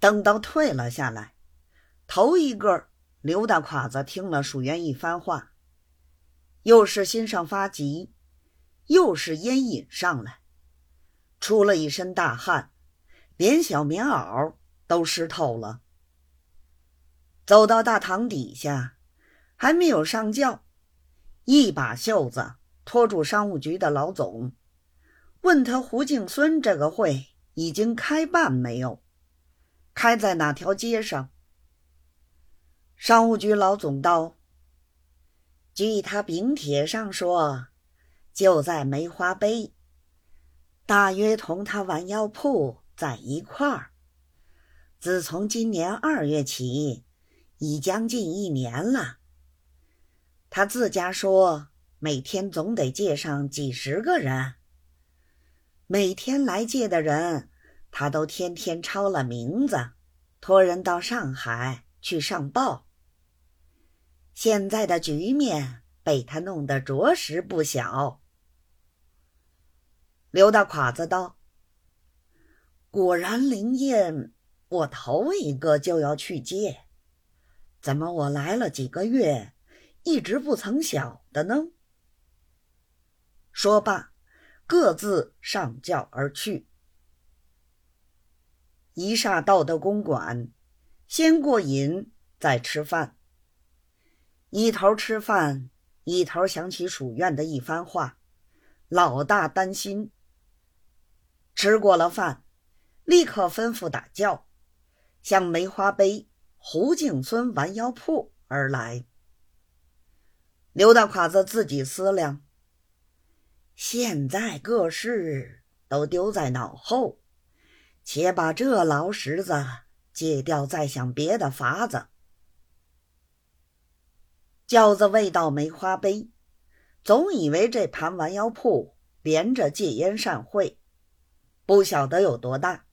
等到退了下来，头一个刘大胯子听了蜀元一番话，又是心上发急，又是烟瘾上来，出了一身大汗，连小棉袄都湿透了。走到大堂底下，还没有上轿，一把袖子拖住商务局的老总，问他胡敬孙这个会已经开办没有？开在哪条街上？商务局老总道：“据他禀帖上说，就在梅花碑，大约同他弯腰铺在一块儿。自从今年二月起，已将近一年了。他自家说，每天总得借上几十个人，每天来借的人。”他都天天抄了名字，托人到上海去上报。现在的局面被他弄得着实不小。刘大侉子道：“果然灵验，我头一个就要去借，怎么我来了几个月，一直不曾晓得呢？”说罢，各自上轿而去。一霎到的公馆，先过瘾，再吃饭。一头吃饭，一头想起蜀院的一番话，老大担心。吃过了饭，立刻吩咐打轿，向梅花碑胡敬孙弯腰铺而来。刘大胯子自己思量：现在各事都丢在脑后。且把这老石子戒掉，再想别的法子。轿子未到梅花碑，总以为这盘丸药铺连着戒烟善会，不晓得有多大。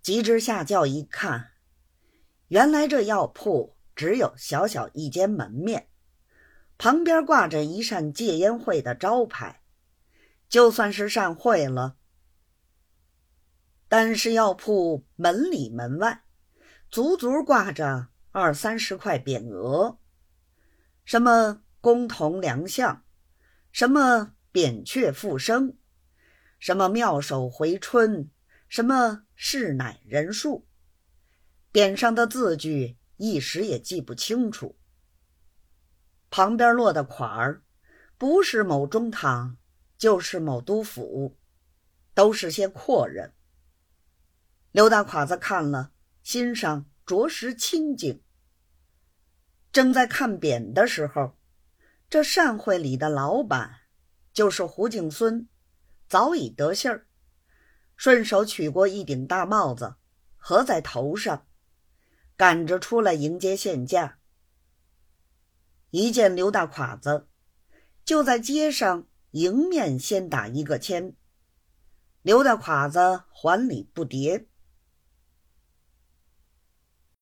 急之下轿一看，原来这药铺只有小小一间门面，旁边挂着一扇戒烟会的招牌，就算是善会了。但是药铺门里门外，足足挂着二三十块匾额，什么公同良相，什么扁鹊复生，什么妙手回春，什么世乃人数，匾上的字句一时也记不清楚。旁边落的款儿，不是某中堂，就是某督府，都是些阔人。刘大侉子看了，心上着实清静。正在看匾的时候，这善会里的老板就是胡敬孙，早已得信儿，顺手取过一顶大帽子，合在头上，赶着出来迎接县驾。一见刘大侉子，就在街上迎面先打一个签。刘大侉子还礼不迭。